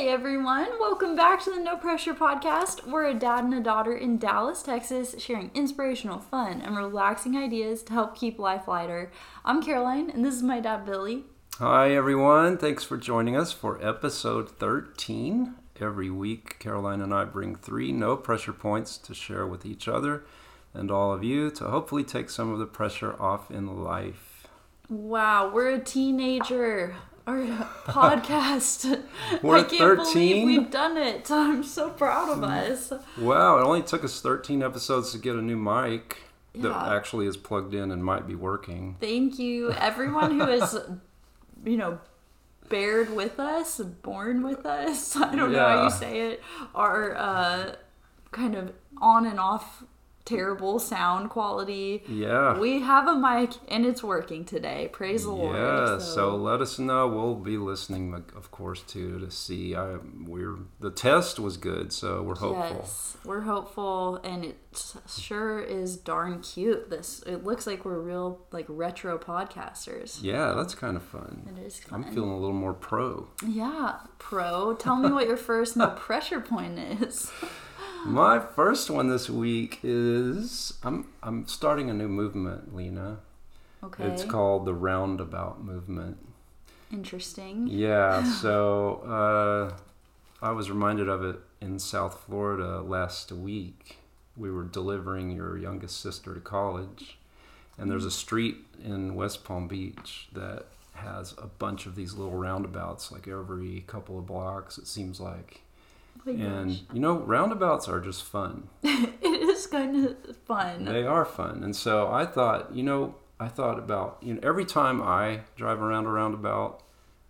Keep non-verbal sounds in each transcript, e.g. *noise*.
Hey everyone, welcome back to the No Pressure Podcast. We're a dad and a daughter in Dallas, Texas, sharing inspirational, fun, and relaxing ideas to help keep life lighter. I'm Caroline, and this is my dad, Billy. Hi, everyone. Thanks for joining us for episode 13. Every week, Caroline and I bring three no pressure points to share with each other and all of you to hopefully take some of the pressure off in life. Wow, we're a teenager. Our *laughs* podcast. *laughs* We're I can't believe we've done it. *laughs* I'm so proud of us. Wow, it only took us 13 episodes to get a new mic that actually is plugged in and might be working. Thank you, everyone who has, you know, bared with us, born with us. I don't know how you say it. Our uh, kind of on and off terrible sound quality. Yeah. We have a mic and it's working today. Praise the Lord. Yeah, so let us know. We'll be listening, of course, too, to see. I, we're the test was good, so we're hopeful. Yes, we're hopeful, and it sure is darn cute. This it looks like we're real like retro podcasters. Yeah, that's kind of fun. It is fun. I'm feeling a little more pro. Yeah, pro. Tell me what your first *laughs* no pressure point is. *laughs* My first one this week is I'm I'm starting a new movement, Lena. Okay. It's called the roundabout movement. Interesting. Yeah, *laughs* so uh, I was reminded of it in South Florida last week. We were delivering your youngest sister to college, and there's a street in West Palm Beach that has a bunch of these little roundabouts, like every couple of blocks, it seems like. Oh And gosh. you know, roundabouts are just fun. *laughs* it is kind of fun. They are fun. And so I thought, you know, I thought about, you know, every time I drive around a roundabout,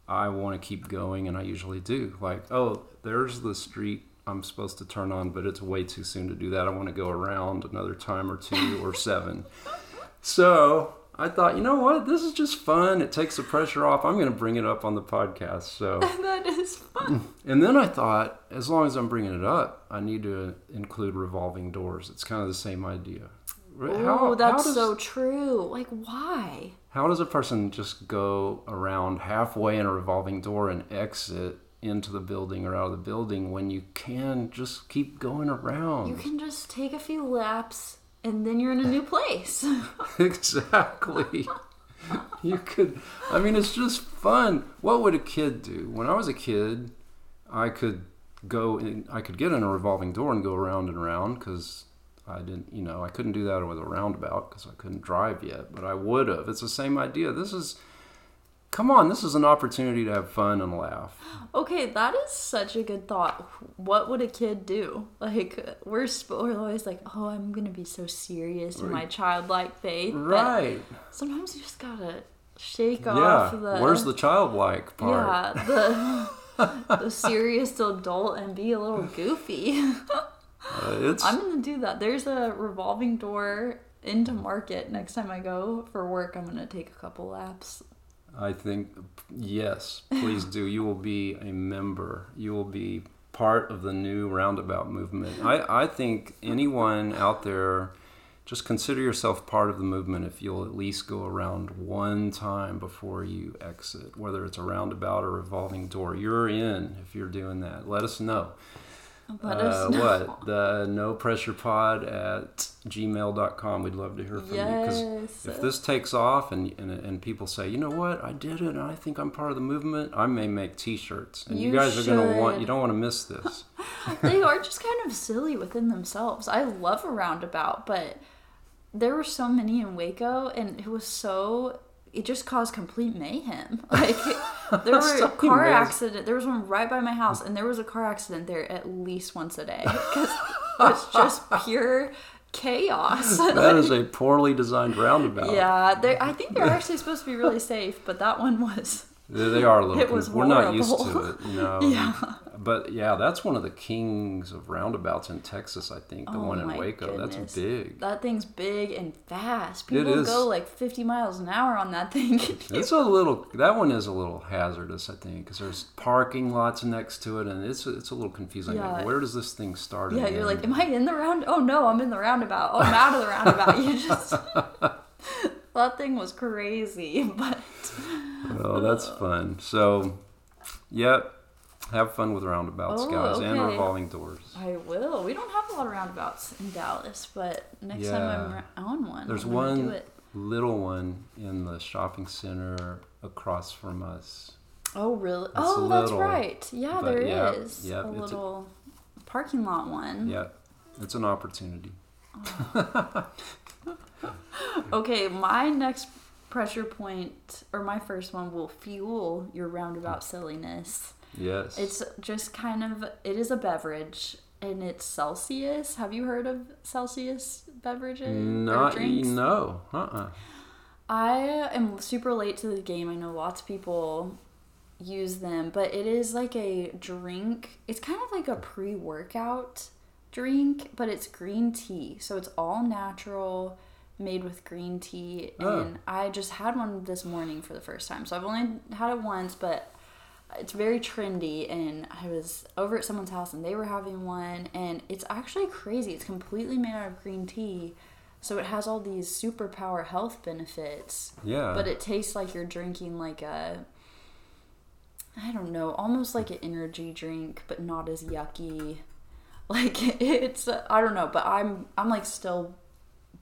I want to keep going, and I usually do. Like, oh, there's the street I'm supposed to turn on, but it's way too soon to do that. I want to go around another time or two or seven. *laughs* So I thought, you know what? This is just fun. It takes the pressure off. I'm going to bring it up on the podcast. So. *laughs* that is fun. And then I thought, as long as I'm bringing it up, I need to include revolving doors. It's kind of the same idea. Oh, that's does, so true. Like, why? How does a person just go around halfway in a revolving door and exit into the building or out of the building when you can just keep going around? You can just take a few laps and then you're in a new place. *laughs* exactly. you could. I mean, it's just fun. What would a kid do? When I was a kid, I could go in. I could get in a revolving door and go around and around because I didn't. You know, I couldn't do that with a roundabout because I couldn't drive yet. But I would have. It's the same idea. This is. Come on, this is an opportunity to have fun and laugh. Okay, that is such a good thought. What would a kid do? Like we're, sp- we're always like, oh, I'm gonna be so serious in my childlike faith. Right. sometimes you just gotta shake Yeah. off the. Where's the childlike part? Yeah, the *laughs* the serious adult and be a little goofy. *laughs* Uh, it's I'm gonna do that. There's a revolving door into market next time I go for work. I'm gonna take a couple laps. I think, yes, please do. You will be a member. You will be part of the new roundabout movement. I, I think anyone out there, just consider yourself part of the movement if you'll at least go around one time before you exit, whether it's a roundabout or revolving door. You're in if you're doing that. Let us know. Let uh. What? The no pressure pod at gmail.com. We'd love to hear from you. 'cause Yes. if this takes off and, and and people say, you know what, I did it, and I think I'm part of the movement, I may make T-shirts, and you, You guys are gonna want. You don't want to miss this. *laughs* they are just kind of silly within themselves. I love a roundabout, but there were so many in Waco, and it was so. It just caused complete mayhem. *laughs* Like *laughs* there were So car amazing. accident. There was one right by my house, and there was a car accident there at least once a day because *laughs* it was just pure chaos. that *laughs* is a poorly designed roundabout. yeah, I think they're actually supposed to be really safe, but that one was. They, are a little. It was We're not used to it, you know. *laughs* Yeah. But yeah, that's one of the kings of roundabouts in Texas. I think the Oh one in Waco. goodness. That's big. That thing's big and fast. People go like 50 miles an hour on that thing. *laughs* It's a little. That one is a little hazardous, I think, because there's parking lots next to it, and it's it's a little confusing. Like, Yeah. where does this thing start? Yeah, you're like, am I in the round? Oh no, I'm in the roundabout. Oh, I'm out of the roundabout. *laughs* You just that thing was crazy, but Oh, that's uh. fun. So, yep. Have fun with roundabouts, Oh, guys, and revolving doors. I will. We don't have a lot of roundabouts in Dallas, but next time I'm Yeah. on one, There's I'm one- it. Little one in the shopping center across from us. Oh, really? It's oh, that's right. Yeah, there yeah, is yeah, a it's a- little parking lot one. Yep, it's an opportunity. Oh. *laughs* Okay, my next pressure point, or my first one, will fuel your roundabout silliness. Yes. It's just kind of, it is a beverage, and it's Celsius. Have you heard of Celsius beverages not no. Uh. uh I am super late to the game. I know lots of people use them, but it is like a drink. It's kind of like a pre workout drink, but it's green tea. So it's all natural, made with green tea. Oh. And I just had one this morning for the first time. So I've only had it once, but it's very trendy. And I was over at someone's house and they were having one. And it's actually crazy. It's completely made out of green tea. So it has all these superpower health benefits, Yeah. but it tastes like you're drinking like a I don't know, almost like an energy drink, but not as yucky. *laughs* Like it's I don't know, but I'm I'm like still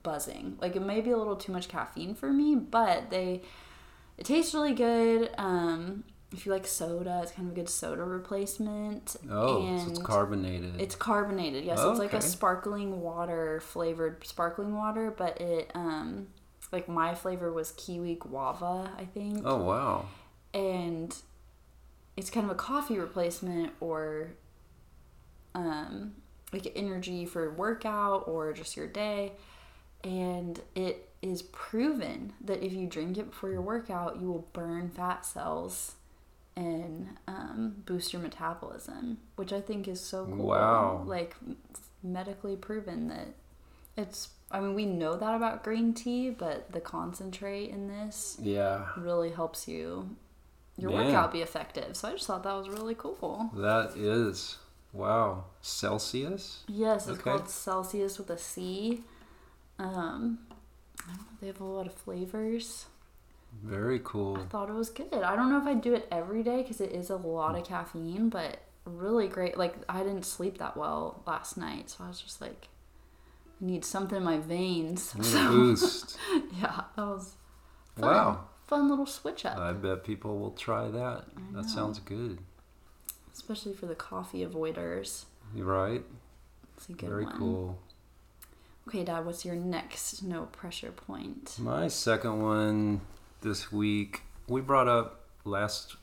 buzzing. Like it may be a little too much caffeine for me, but they it tastes really good. Um if you like soda, it's kind of a good soda replacement. oh, and so it's carbonated. it's carbonated, yes. it's like a sparkling water flavored sparkling water, but it um like my flavor was kiwi guava, I think. oh wow. And it's kind of a coffee replacement or um like energy for workout or just your day. And it is proven that if you drink it before your workout, you will burn fat cells and um, boost your metabolism, which I think is so cool. Wow. Like medically proven that it's. I mean, we know that about green tea, but the concentrate in this Yeah. really helps you your Man. workout be effective. So I just thought that was really cool. That is wow. Celsius. Yes, it's Okay. called Celsius with a C. Um, I don't know, they have a lot of flavors. Very cool. I thought it was good. I don't know if I'd do it every day because it is a lot of caffeine, but really great. Like I didn't sleep that well last night, so I was just like, I need something in my veins. So, boost. *laughs* yeah, that was fun. Wow. Fun little switch up, I bet people will try that. That sounds good. especially for the coffee avoiders. You're right. It's a good Very one. cool. Okay, Dad, what's your next no pressure point? My second one this week, we brought up last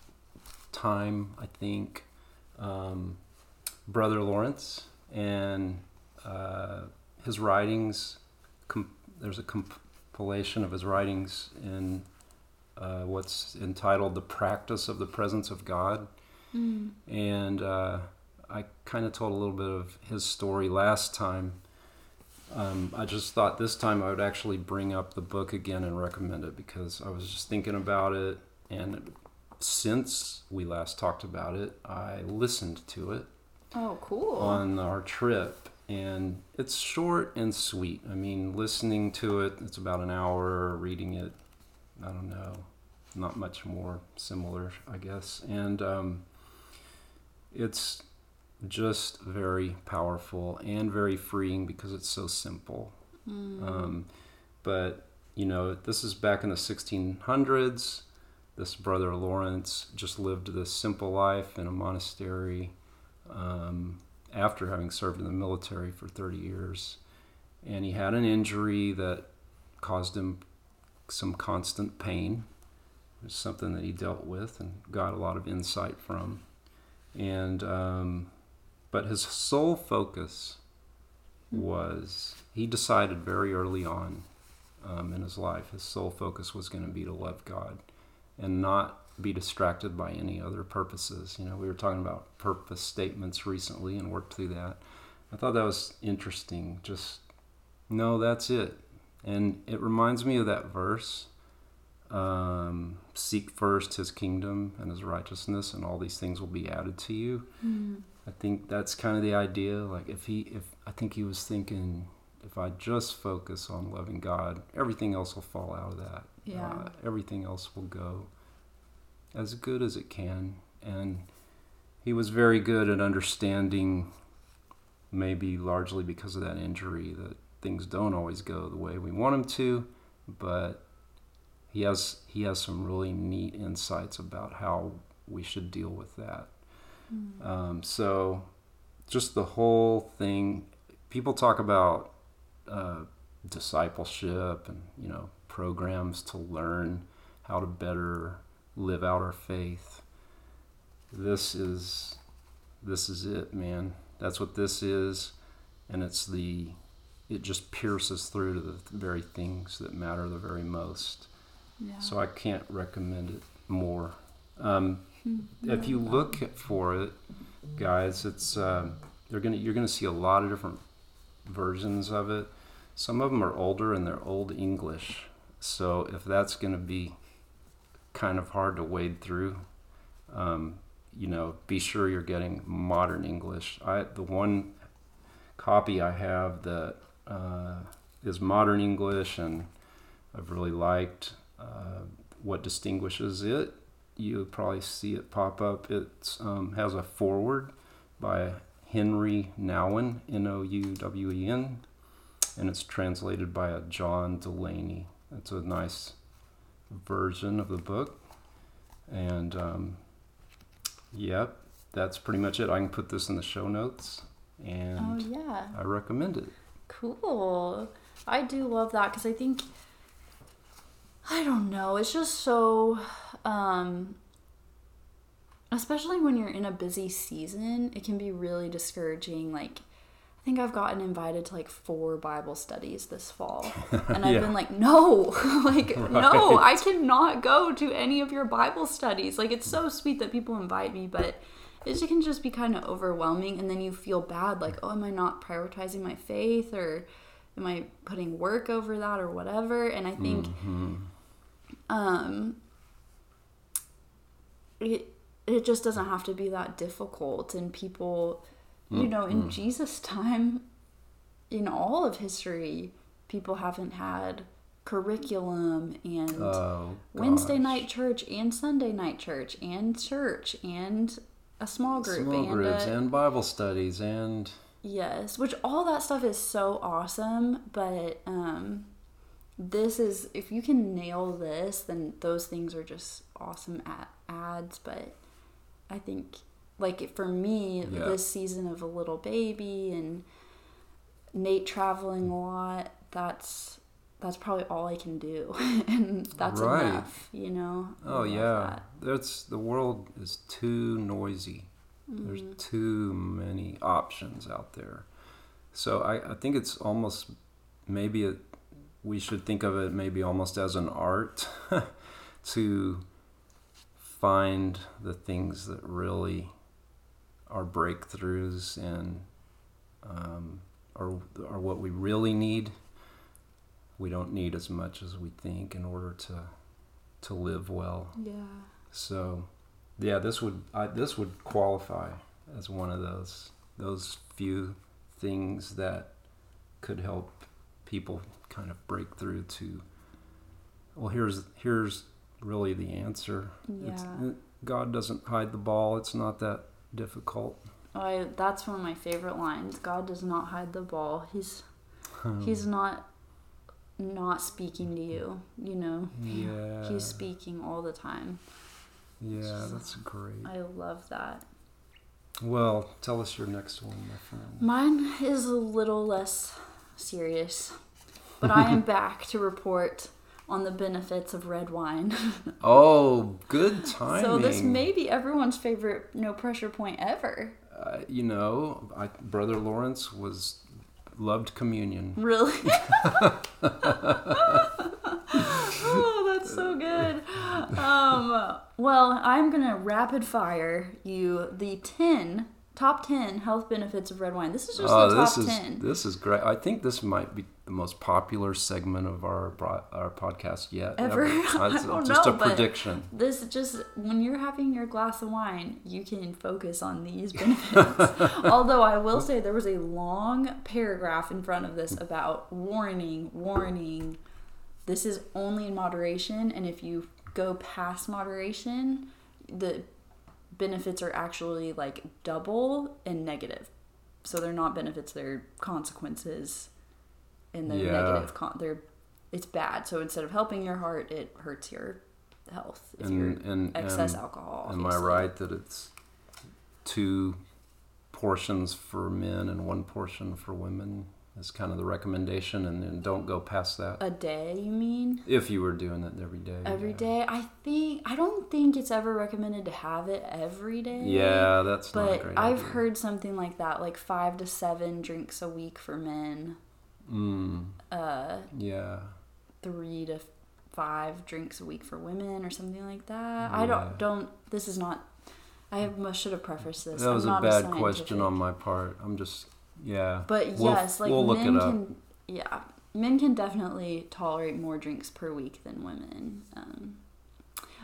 time, I think, um, Brother Lawrence and uh, his writings. Com- there's a compilation of his writings in uh, what's entitled The Practice of the Presence of God. Mm. And uh, I kind of told a little bit of his story last time. Um, I just thought this time I would actually bring up the book again and recommend it because I was just thinking about it. And since we last talked about it, I listened to it Oh, cool. on our trip. And it's short and sweet. I mean, listening to it, it's about an hour. Reading it, I don't know, not much more similar, I guess. And um, it's just very powerful and very freeing because it's so simple. Mm. Um, but you know, this is back in the 1600s. This brother Lawrence just lived this simple life in a monastery um, after having served in the military for 30 years. And he had an injury that caused him some constant pain. It was something that he dealt with and got a lot of insight from. And um, but his sole focus was he decided very early on um, in his life his sole focus was going to be to love God and not be distracted by any other purposes. You know, we were talking about purpose statements recently and worked through that. I thought that was interesting. Just no, that's it. And it reminds me of that verse um, Seek first his kingdom and his righteousness, and all these things will be added to you. Mm. I think that's kind of the idea. Like if he, if I think he was thinking, if I just focus on loving God, everything else will fall out of that. Yeah. Uh, everything else will go as good as it can. And he was very good at understanding, maybe largely because of that injury, that things don't always go the way we want them to, but he has he has some really neat insights about how we should deal with that. Mm. Um, so, just the whole thing. People talk about uh, discipleship and you know programs to learn how to better live out our faith. This is this is it, man. That's what this is, and it's the it just pierces through to the very things that matter the very most. Yeah. So I can't recommend it more. Um. If you look for it, guys, it's um they're gonna you're gonna see a lot of different versions of it. Some of them are older and they're old English. So if that's gonna be kind of hard to wade through, um, you know, be sure you're getting modern English. I the one copy I have that uh, is modern English and I've really liked. Uh, what distinguishes it you'll probably see it pop up. It um, has a foreword by Henri Nouwen, N O U W E N, and it's translated by a John Delaney. It's a nice version of the book. And um, yep, that's pretty much it. I can put this in the show notes, Oh and yeah. I recommend it. Cool. I do love that because I think I don't know. It's just so, um, especially when you're in a busy season, it can be really discouraging. Like, I think I've gotten invited to like four Bible studies this fall, *laughs* and I've Yeah. been like, no, *laughs* like, *laughs* no, I cannot go to any of your Bible studies. Like, it's so sweet that people invite me, but it can just be kind of overwhelming, and then you feel bad, like, oh, am I not prioritizing my faith, or am I putting work over that, or whatever? And I think Mhm. Um it it just doesn't have to be that difficult and people you know in Jesus time in all of history people haven't had curriculum and Oh, Wednesday night church and Sunday night church and church and a small group Small and groups a, and Bible studies and Yes, which all that stuff is so awesome, but um this is if you can nail this, then those things are just awesome at ads, but I think like for me Yeah. this season of a little baby and Nate traveling a lot, that's that's probably all I can do *laughs* and that's Right. enough, you know. Oh yeah, that. that's the world is too noisy. There's Mm-hmm. too many options out there. So I, I think it's almost maybe it, we should think of it maybe almost as an art *laughs* to find the things that really are breakthroughs and um, are, are what we really need. We don't need as much as we think in order to to live well. Yeah. So, yeah, this would I, this would qualify as one of those those few things that could help people kind of break through to. Well, here's here's really the answer. It's, Yeah. God doesn't hide the ball. It's not that difficult. I that's one of my favorite lines. God does not hide the ball. He's um, he's not not speaking to you, you know. Yeah. He's speaking all the time. Yeah, that's great. I love that. Well, tell us your next one, my friend. Mine is a little less serious, but I am *laughs* back to report on the benefits of red wine. *laughs* Oh, good timing. so this may be everyone's favorite no pressure point ever. uh, you know, I, Brother Lawrence was loved communion. Really? *laughs* oh, that's so good. Um, well, I'm gonna rapid fire you the ten top ten health benefits of red wine. This is just Oh, the top this is ten. this is great. I think this might be the most popular segment of our our podcast yet. Ever? *laughs* I don't just know, a prediction. This just when you're having your glass of wine, you can focus on these *laughs* benefits. *laughs* Although I will say there was a long paragraph in front of this about warning, warning. This is only in moderation, and if you go past moderation, the benefits are actually like double and negative. So they're not benefits; they're consequences, and they're Yeah. negative. Con- they're it's bad. So instead of helping your heart, it hurts your health if you're And and, excess and alcohol. am I right that it's two portions for men and one portion for women? Is kind of the recommendation, and then don't go past that. A day, you mean? If you were doing it every day. Every yeah. day? I think I don't think it's ever recommended to have it every day. Yeah, that's not a But great I've idea. heard something like that, like five to seven drinks a week for men, Mm, uh, yeah. three to five drinks a week for women, or something like that. I don't don't. This is not. I have, should have prefaced this. That was a bad scientific. question on my part. I'm just, yeah. But We'll- yes, like we'll men can. Yeah, men can definitely tolerate more drinks per week than women. Um,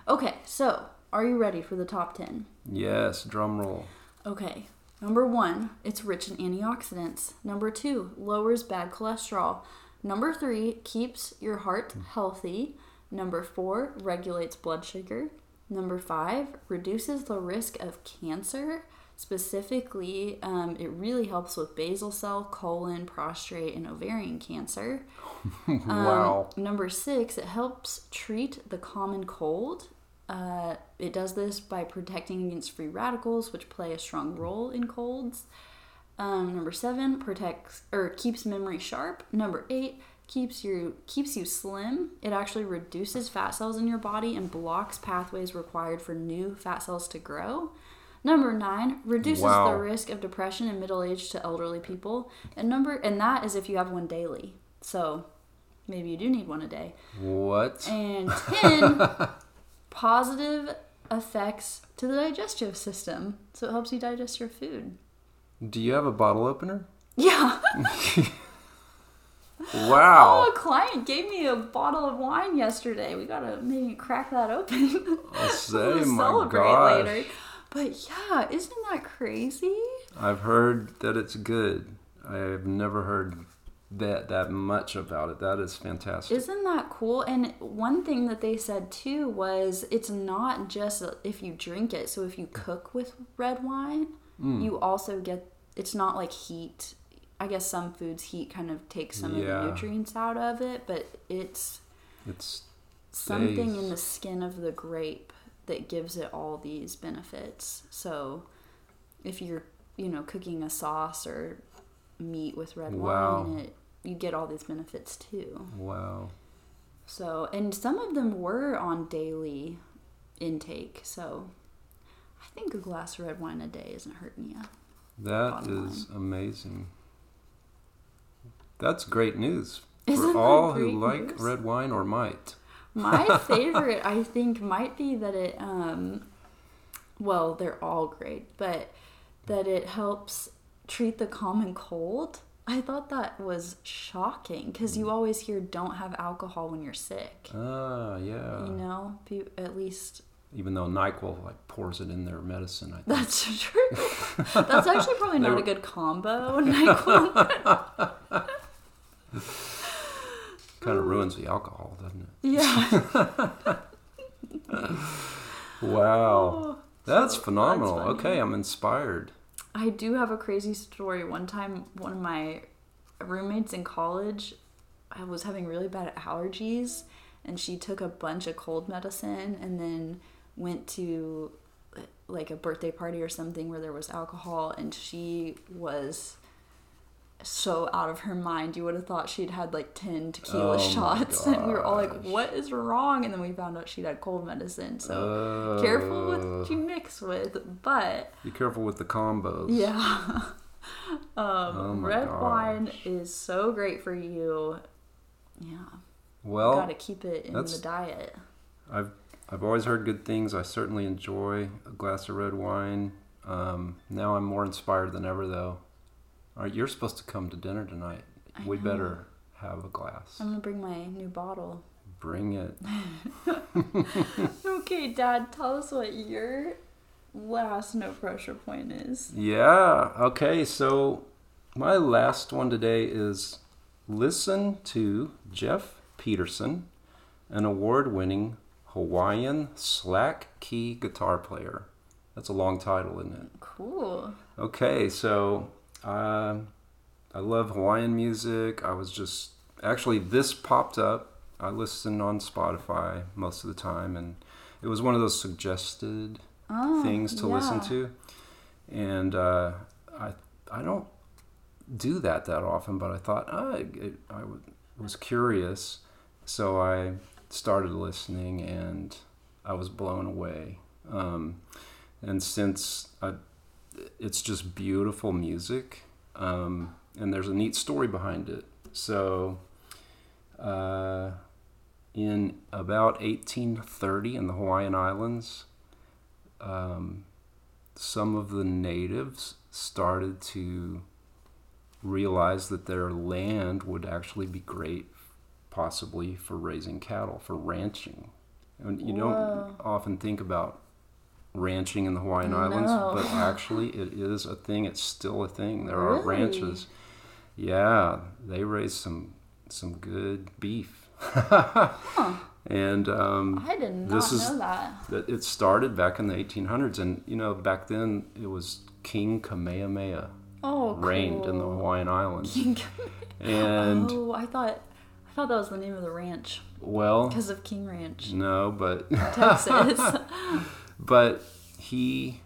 okay, so are you ready for the top ten? Yes, drum roll. Okay. Number one, it's rich in antioxidants. Number two, lowers bad cholesterol. Number three, keeps your heart healthy. Number four, regulates blood sugar. Number five, reduces the risk of cancer. Specifically, um, it really helps with basal cell, colon, prostate, and ovarian cancer. *laughs* Um, wow. Number six, it helps treat the common cold. Uh, it does this by protecting against free radicals, which play a strong role in colds. Um, number seven, protects or keeps memory sharp. Number eight, keeps you keeps you slim. It actually reduces fat cells in your body and blocks pathways required for new fat cells to grow. Number nine, reduces Wow. the risk of depression in middle age to elderly people. And number and that is if you have one daily. So maybe you do need one a day. What? And *laughs* 10 positive effects to the digestive system. So it helps you digest your food. Do you have a bottle opener? Yeah. *laughs* Wow. Oh, a client gave me a bottle of wine yesterday. We gotta maybe crack that open. I'll *laughs* say, we'll my celebrate gosh. later. But yeah, isn't that crazy? I've heard that it's good. I have never heard that that much about it. That is fantastic. Isn't that cool? And one thing that they said too was it's not just if you drink it. So if you cook with red wine, Mm. you also get it's not like heat. I guess some foods heat kind of takes some of the nutrients out of it, but it's It's something Stays. in the skin of the grape that gives it all these benefits. So if you're, you know, cooking a sauce or meat with red Wow. wine, it you get all these benefits too. wow. So, and some of them were on daily intake. So, I think a glass of red wine a day isn't hurting you. That is is amazing. That's great news Isn't for all who like news? red wine or might. My favorite, I think, might be that it, um, well, they're all great, but that it helps treat the common cold. I thought that was shocking because you always hear don't have alcohol when you're sick. Ah, yeah. You know, at least Even though NyQuil like pours it in their medicine, I think. that's *laughs* true. that's actually probably not were- a good combo. *laughs* NyQuil. *laughs* kind of ruins the alcohol, doesn't it? yeah. *laughs* Wow. Oh, That's so phenomenal. funny. okay, I'm inspired. I do have a crazy story. One time, one of my roommates in college, I was having really bad allergies, and she took a bunch of cold medicine and then went to like a birthday party or something where there was alcohol, and she was so out of her mind. You would have thought she'd had like 10 tequila Oh shots, and we were all like, what is wrong? And then we found out she'd had cold medicine. So careful with what you mix with, but. Be careful with the combos. Yeah. *laughs* um, Oh red gosh. wine is so great for you. Yeah. Well, Got to keep it in the diet. I've I've always heard good things. I certainly enjoy a glass of red wine. Um, now I'm more inspired than ever, though. All right, you're supposed to come to dinner tonight. I we know. better have a glass. I'm going to bring my new bottle. Bring it. *laughs* *laughs* Okay, Dad, tell us what your last no pressure point is. Yeah. Okay. So my last one today is listen to Jeff Peterson, an award-winning Hawaiian slack key guitar player. That's a long title, isn't it? Cool. Okay, so uh, I love Hawaiian music. I was just actually this popped up. I listen on Spotify most of the time, and it was one of those suggested Oh, things to listen to, and uh, I I don't do that that often, but I thought ah, it, I was curious, so I started listening, and I was blown away. Um, and since I, it's just beautiful music, um, and there's a neat story behind it. So, uh, in about 1830 in the Hawaiian Islands, um, some of the natives started to realize that their land would actually be great, possibly for raising cattle, for ranching. And you Whoa. don't often think about ranching in the Hawaiian No. Islands, but actually it is a thing. It's still a thing. There are ranches. Yeah, they raise some some good beef. *laughs* huh. And um, I did not This is- know that. it started back in the 1800s, and you know back then it was King Kamehameha Oh, reigned in the. Hawaiian Islands, and oh, I thought I thought that was the name of the ranch well, because of King Ranch, no, but Texas. *laughs* *laughs* but he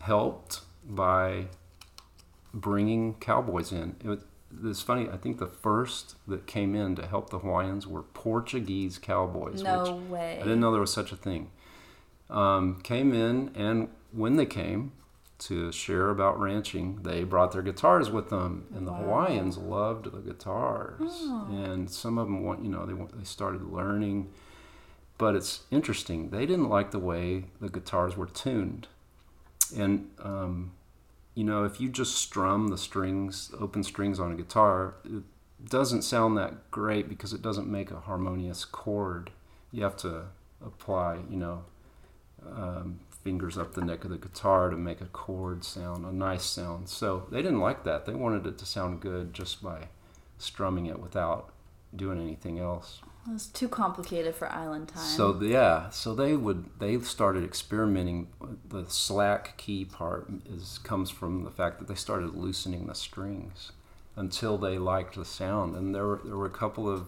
helped by bringing cowboys in. It was, it's funny. I think the first that came in to help the Hawaiians were Portuguese cowboys. which no way. I didn't know there was such a thing. Um, came in, and when they came to share about ranching, they brought their guitars with them, and the Wow. Hawaiians loved the guitars. Oh. And some of them, want, you know, they they started learning. But it's interesting. They didn't like the way the guitars were tuned, and um, you know, if you just strum the strings, open strings on a guitar, it doesn't sound that great because it doesn't make a harmonious chord. You have to apply, you know, um, fingers up the neck of the guitar to make a chord sound, a nice sound. So they didn't like that. They wanted it to sound good just by strumming it without doing anything else. It was too complicated for island time. So yeah, so they would they started experimenting. The slack key part is comes from the fact that they started loosening the strings until they liked the sound, and there were there were a couple of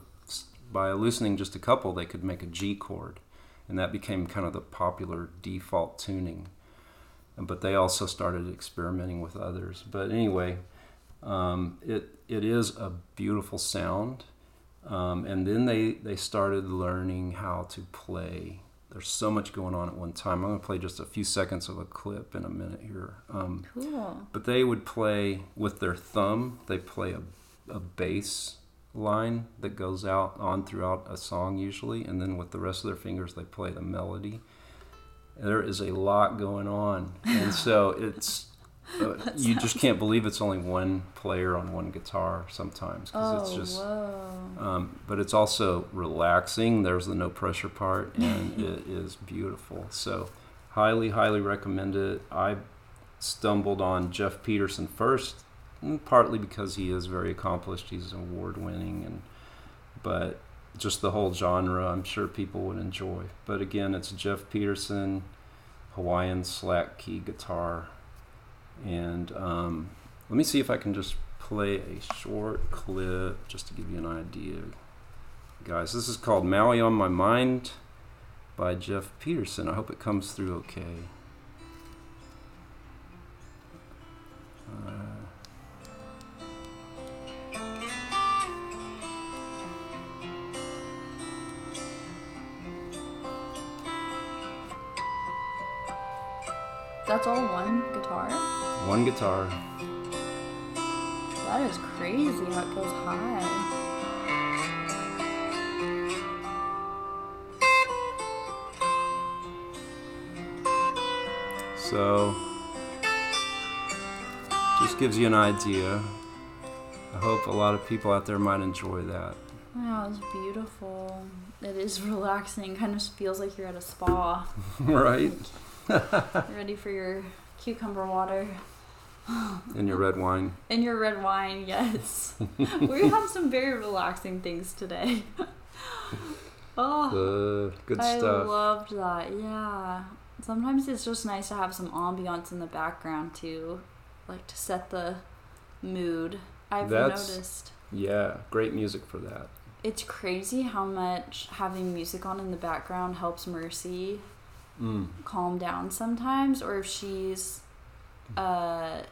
by loosening just a couple they could make a G chord, and that became kind of the popular default tuning. But they also started experimenting with others. But anyway, um, it it is a beautiful sound. Um, and then they, they started learning how to play. There's so much going on at one time. I'm going to play just a few seconds of a clip in a minute here. Um, cool. but they would play with their thumb, they play a, a bass line that goes out on throughout a song usually, and then with the rest of their fingers, they play the melody. There is a lot going on. And *laughs* so it's. Uh, you just can't believe it's only one player on one guitar sometimes because Oh, it's just um, but it's also relaxing. There's the no pressure part, and *laughs* it is beautiful. So, highly, highly recommend it. I stumbled on Jeff Peterson first, mm, partly because he is very accomplished. He's award winning, and but just the whole genre, I'm sure people would enjoy. But again, it's Jeff Peterson, Hawaiian slack key guitar, and um, let me see if I can just play a short clip just to give you an idea. Guys, this is called Maui on My Mind by Jeff Peterson. I hope it comes through okay. That's all one guitar? One guitar. That is crazy how it goes high. So, just gives you an idea. I hope a lot of people out there might enjoy that. Wow, it's beautiful. It is relaxing. Kind of feels like you're at a spa. *laughs* right? *laughs* Ready for your cucumber water *gasps* And your red wine. and your red wine. Yes, *laughs* we have some very relaxing things today. *laughs* oh, Good, good I stuff. loved that. Yeah. Sometimes it's just nice to have some ambiance in the background too, like to set the mood. I've That's- noticed. Yeah, great music for that. It's crazy how much having music on in the background helps Mercy Mm. calm down sometimes, or if she's, uh,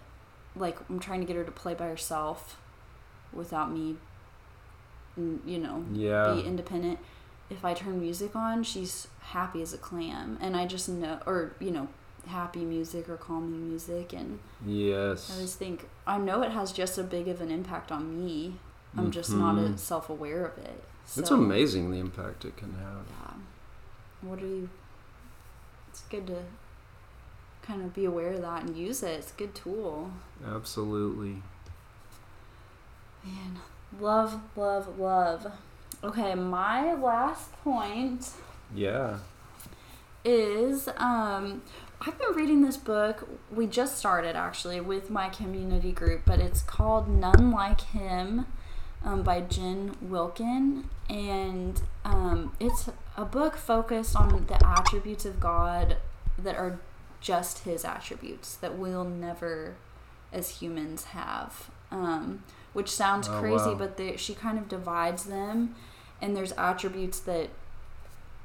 like I'm trying to get her to play by herself, without me, you know, Yeah. be independent. If I turn music on, she's happy as a clam, and I just know, or you know, happy music or calming music, and yes I just think I know it has just as big of an impact on me. I'm just not Mhm. self-aware of it. It's amazing the impact it can have. Yeah. What are you? It's good to kind of be aware of that and use it. It's a good tool. Absolutely. Man, love, love, love. Okay, my last point Yeah. is um I've been reading this book. We just started actually with my community group, but it's called None Like Him um, by Jen Wilkin. And um, it's a book focused on the attributes of God that are just His attributes that we'll never, as humans, have. Um, which sounds Oh, crazy, wow. but they, she kind of divides them. And there's attributes that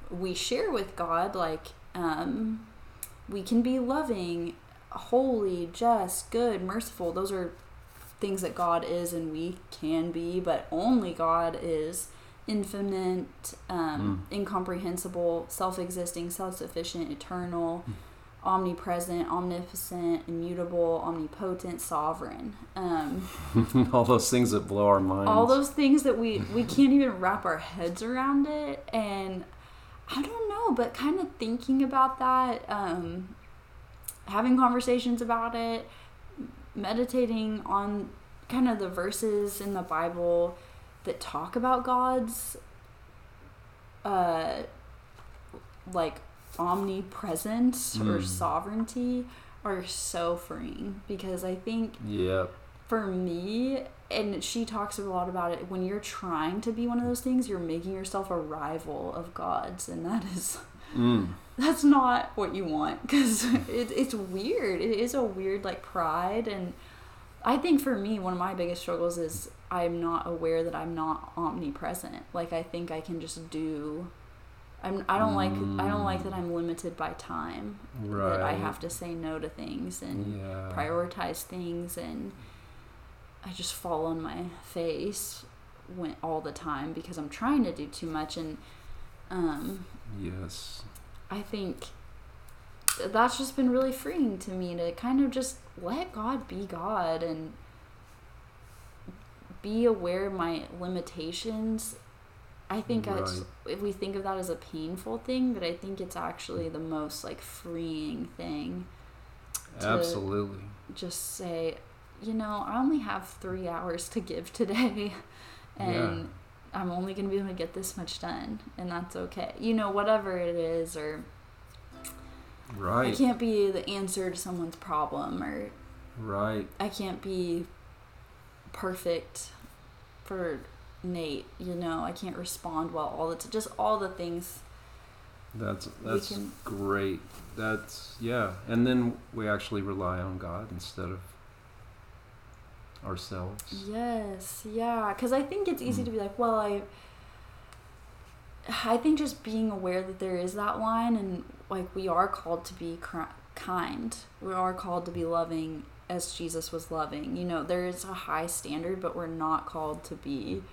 we share with God, like um, we can be loving, holy, just, good, merciful. Those are things that God is and we can be, but only God is infinite, um, incomprehensible, self existing, self sufficient, eternal, omnipresent, omnipotent, immutable, omnipotent, sovereign. Um, *laughs* all those things that blow our minds. all those things that we we can't even wrap our heads around it and i don't know but kind of thinking about that um having conversations about it meditating on kind of the verses in the bible that talk about god's uh like omnipresence or Mm. sovereignty are so freeing because i think Yep. for me and she talks a lot about it when you're trying to be one of those things you're making yourself a rival of god's and that is Mm. *laughs* that's not what you want because it, it's weird it is a weird like pride and i think for me one of my biggest struggles is i'm not aware that i'm not omnipresent like i think i can just do I'm, I don't like I don't like that I'm limited by time. Right. That I have to say no to things and Yeah. prioritize things and I just fall on my face when all the time because I'm trying to do too much and um Yes. I think that's just been really freeing to me to kind of just let God be God and be aware of my limitations. I think as, if we think of that as a painful thing, but I think it's actually the most like freeing thing Absolutely. just say, you know, I only have three hours to give today, *laughs* and I'm only going to be able to get this much done, and that's okay. You know, whatever it is, or right, I can't be the answer to someone's problem, or Right. I can't be perfect for Nate. You know, I can't respond well all the time. Just all the things. That's that's can- great. That's yeah. And then we actually rely on God instead of ourselves. Yes, yeah, because I think it's easy Mm. to be like, well, I. I think just being aware that there is that line, and like we are called to be cr- kind, we are called to be loving as Jesus was loving. You know, there is a high standard, but we're not called to be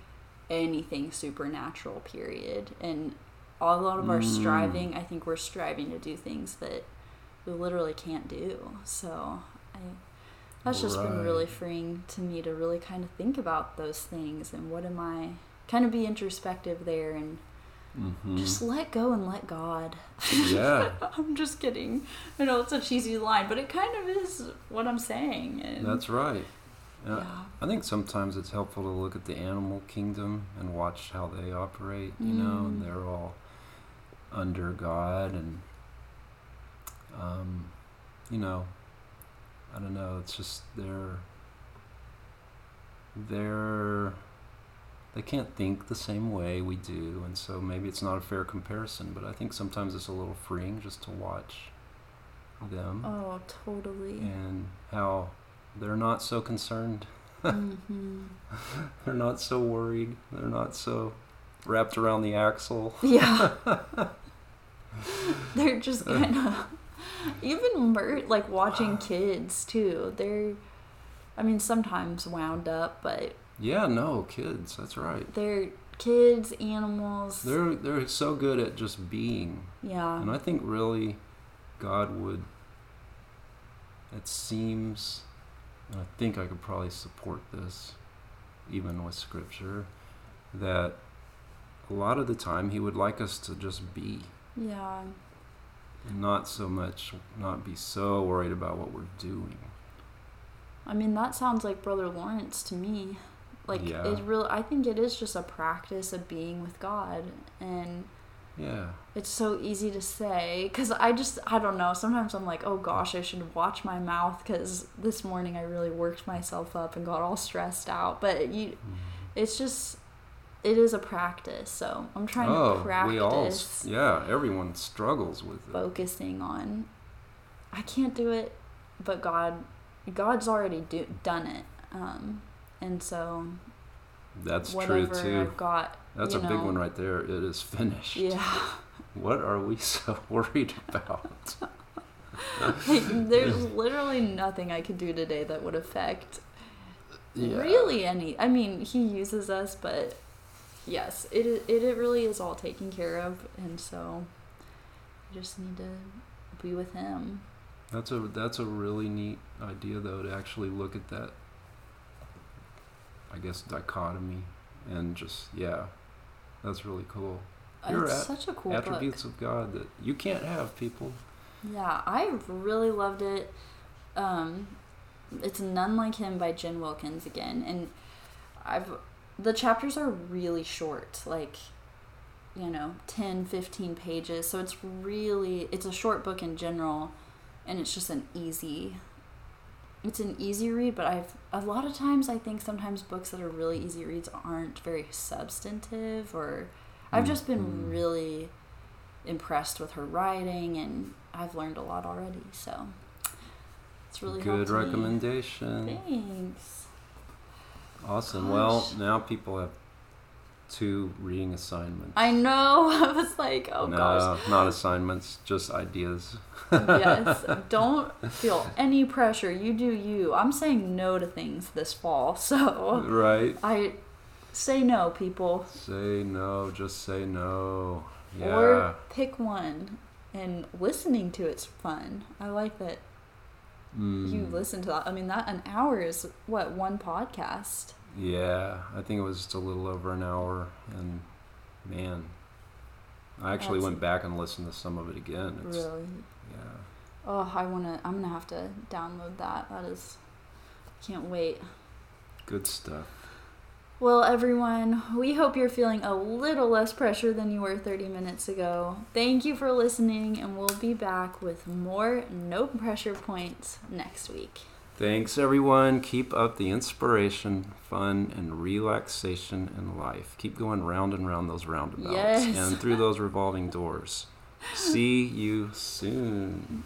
anything supernatural. Period. And a lot of our Mm. striving, I think we're striving to do things that we literally can't do. So I that's just been really freeing to me to really kind of think about those things and what am I kind of be introspective there and hmm just let go and let God. yeah. *laughs* I'm just kidding. I know it's a cheesy line, but it kind of is what I'm saying. And That's right. Yeah. I think sometimes it's helpful to look at the animal kingdom and watch how they operate, you know, and Mm. they're all under God and um, you know, I don't know, it's just they're they're they can't think the same way we do and so maybe it's not a fair comparison, but I think sometimes it's a little freeing just to watch them Oh, totally. and how they're not so concerned. hmm *laughs* They're not so worried. They're not so wrapped around the axle. Yeah. *laughs* they're just kind of even mer- like watching kids too. They're, I mean, sometimes wound up, but Yeah, no, kids. That's right. they're kids, animals. They're they're so good at just being. yeah. And I think really God would it seems and I think I could probably support this even with scripture that a lot of the time he would like us to just be Yeah. and not so much not be so worried about what we're doing. I mean, that sounds like Brother Lawrence to me. Like Yeah. it really I think it is just a practice of being with God and Yeah. it's so easy to say cuz I just I don't know, sometimes I'm like, "Oh gosh, I should watch my mouth cuz this morning I really worked myself up and got all stressed out." But you it's just it is a practice. So, I'm trying oh, to practice we all yeah, everyone struggles with it. focusing on I can't do it, but God God's already do, done it. Um and so That's whatever true too. I've got That's you a big one right there. It is finished. Yeah. What are we *laughs* so worried about? Like, there's *laughs* literally nothing I could do today that would affect Yeah. really any. I mean, he uses us, but yes, it it it really is all taken care of, and so I just need to be with him. That's a that's a really neat idea though to actually look at that I guess dichotomy and just yeah. That's really cool. You're it's at- such a cool book. Attributes of God that you can't have people. Yeah, I really loved it. Um, it's None Like Him by Jen Wilkins again, and I've the chapters are really short, like you know, 10, 15 pages. So it's really it's a short book in general, and it's just an easy. It's an easy read, but I've a lot of times I think sometimes books that are really easy reads aren't very substantive, or I've just been Mhm. really impressed with her writing and I've learned a lot already. So it's really Good helped me. recommendation. Thanks. Awesome. Well, now people have two reading assignments. I know. *laughs* I was like, oh no, gosh. not assignments, just ideas. yes. *laughs* Don't feel any pressure. You do you. I'm saying no to things this fall. *laughs* So Right. I say no, people. Say no, just say no. Yeah. Or pick one. And listening to it's fun. I like that Mm. you listen to that. I mean, that an hour is what one podcast. Yeah, I think it was just a little over an hour, and man, I actually That's- went back and listened to some of it again. It's, Really. Yeah. Oh, I wanna. I'm gonna have to download that. That is. Can't wait. Good stuff. Well, everyone, we hope you're feeling a little less pressure than you were 30 minutes ago. Thank you for listening, and we'll be back with more no pressure points next week. Thanks, everyone. Keep up the inspiration, fun, and relaxation in life. Keep going round and round those roundabouts Yes. and through those revolving doors. See you soon.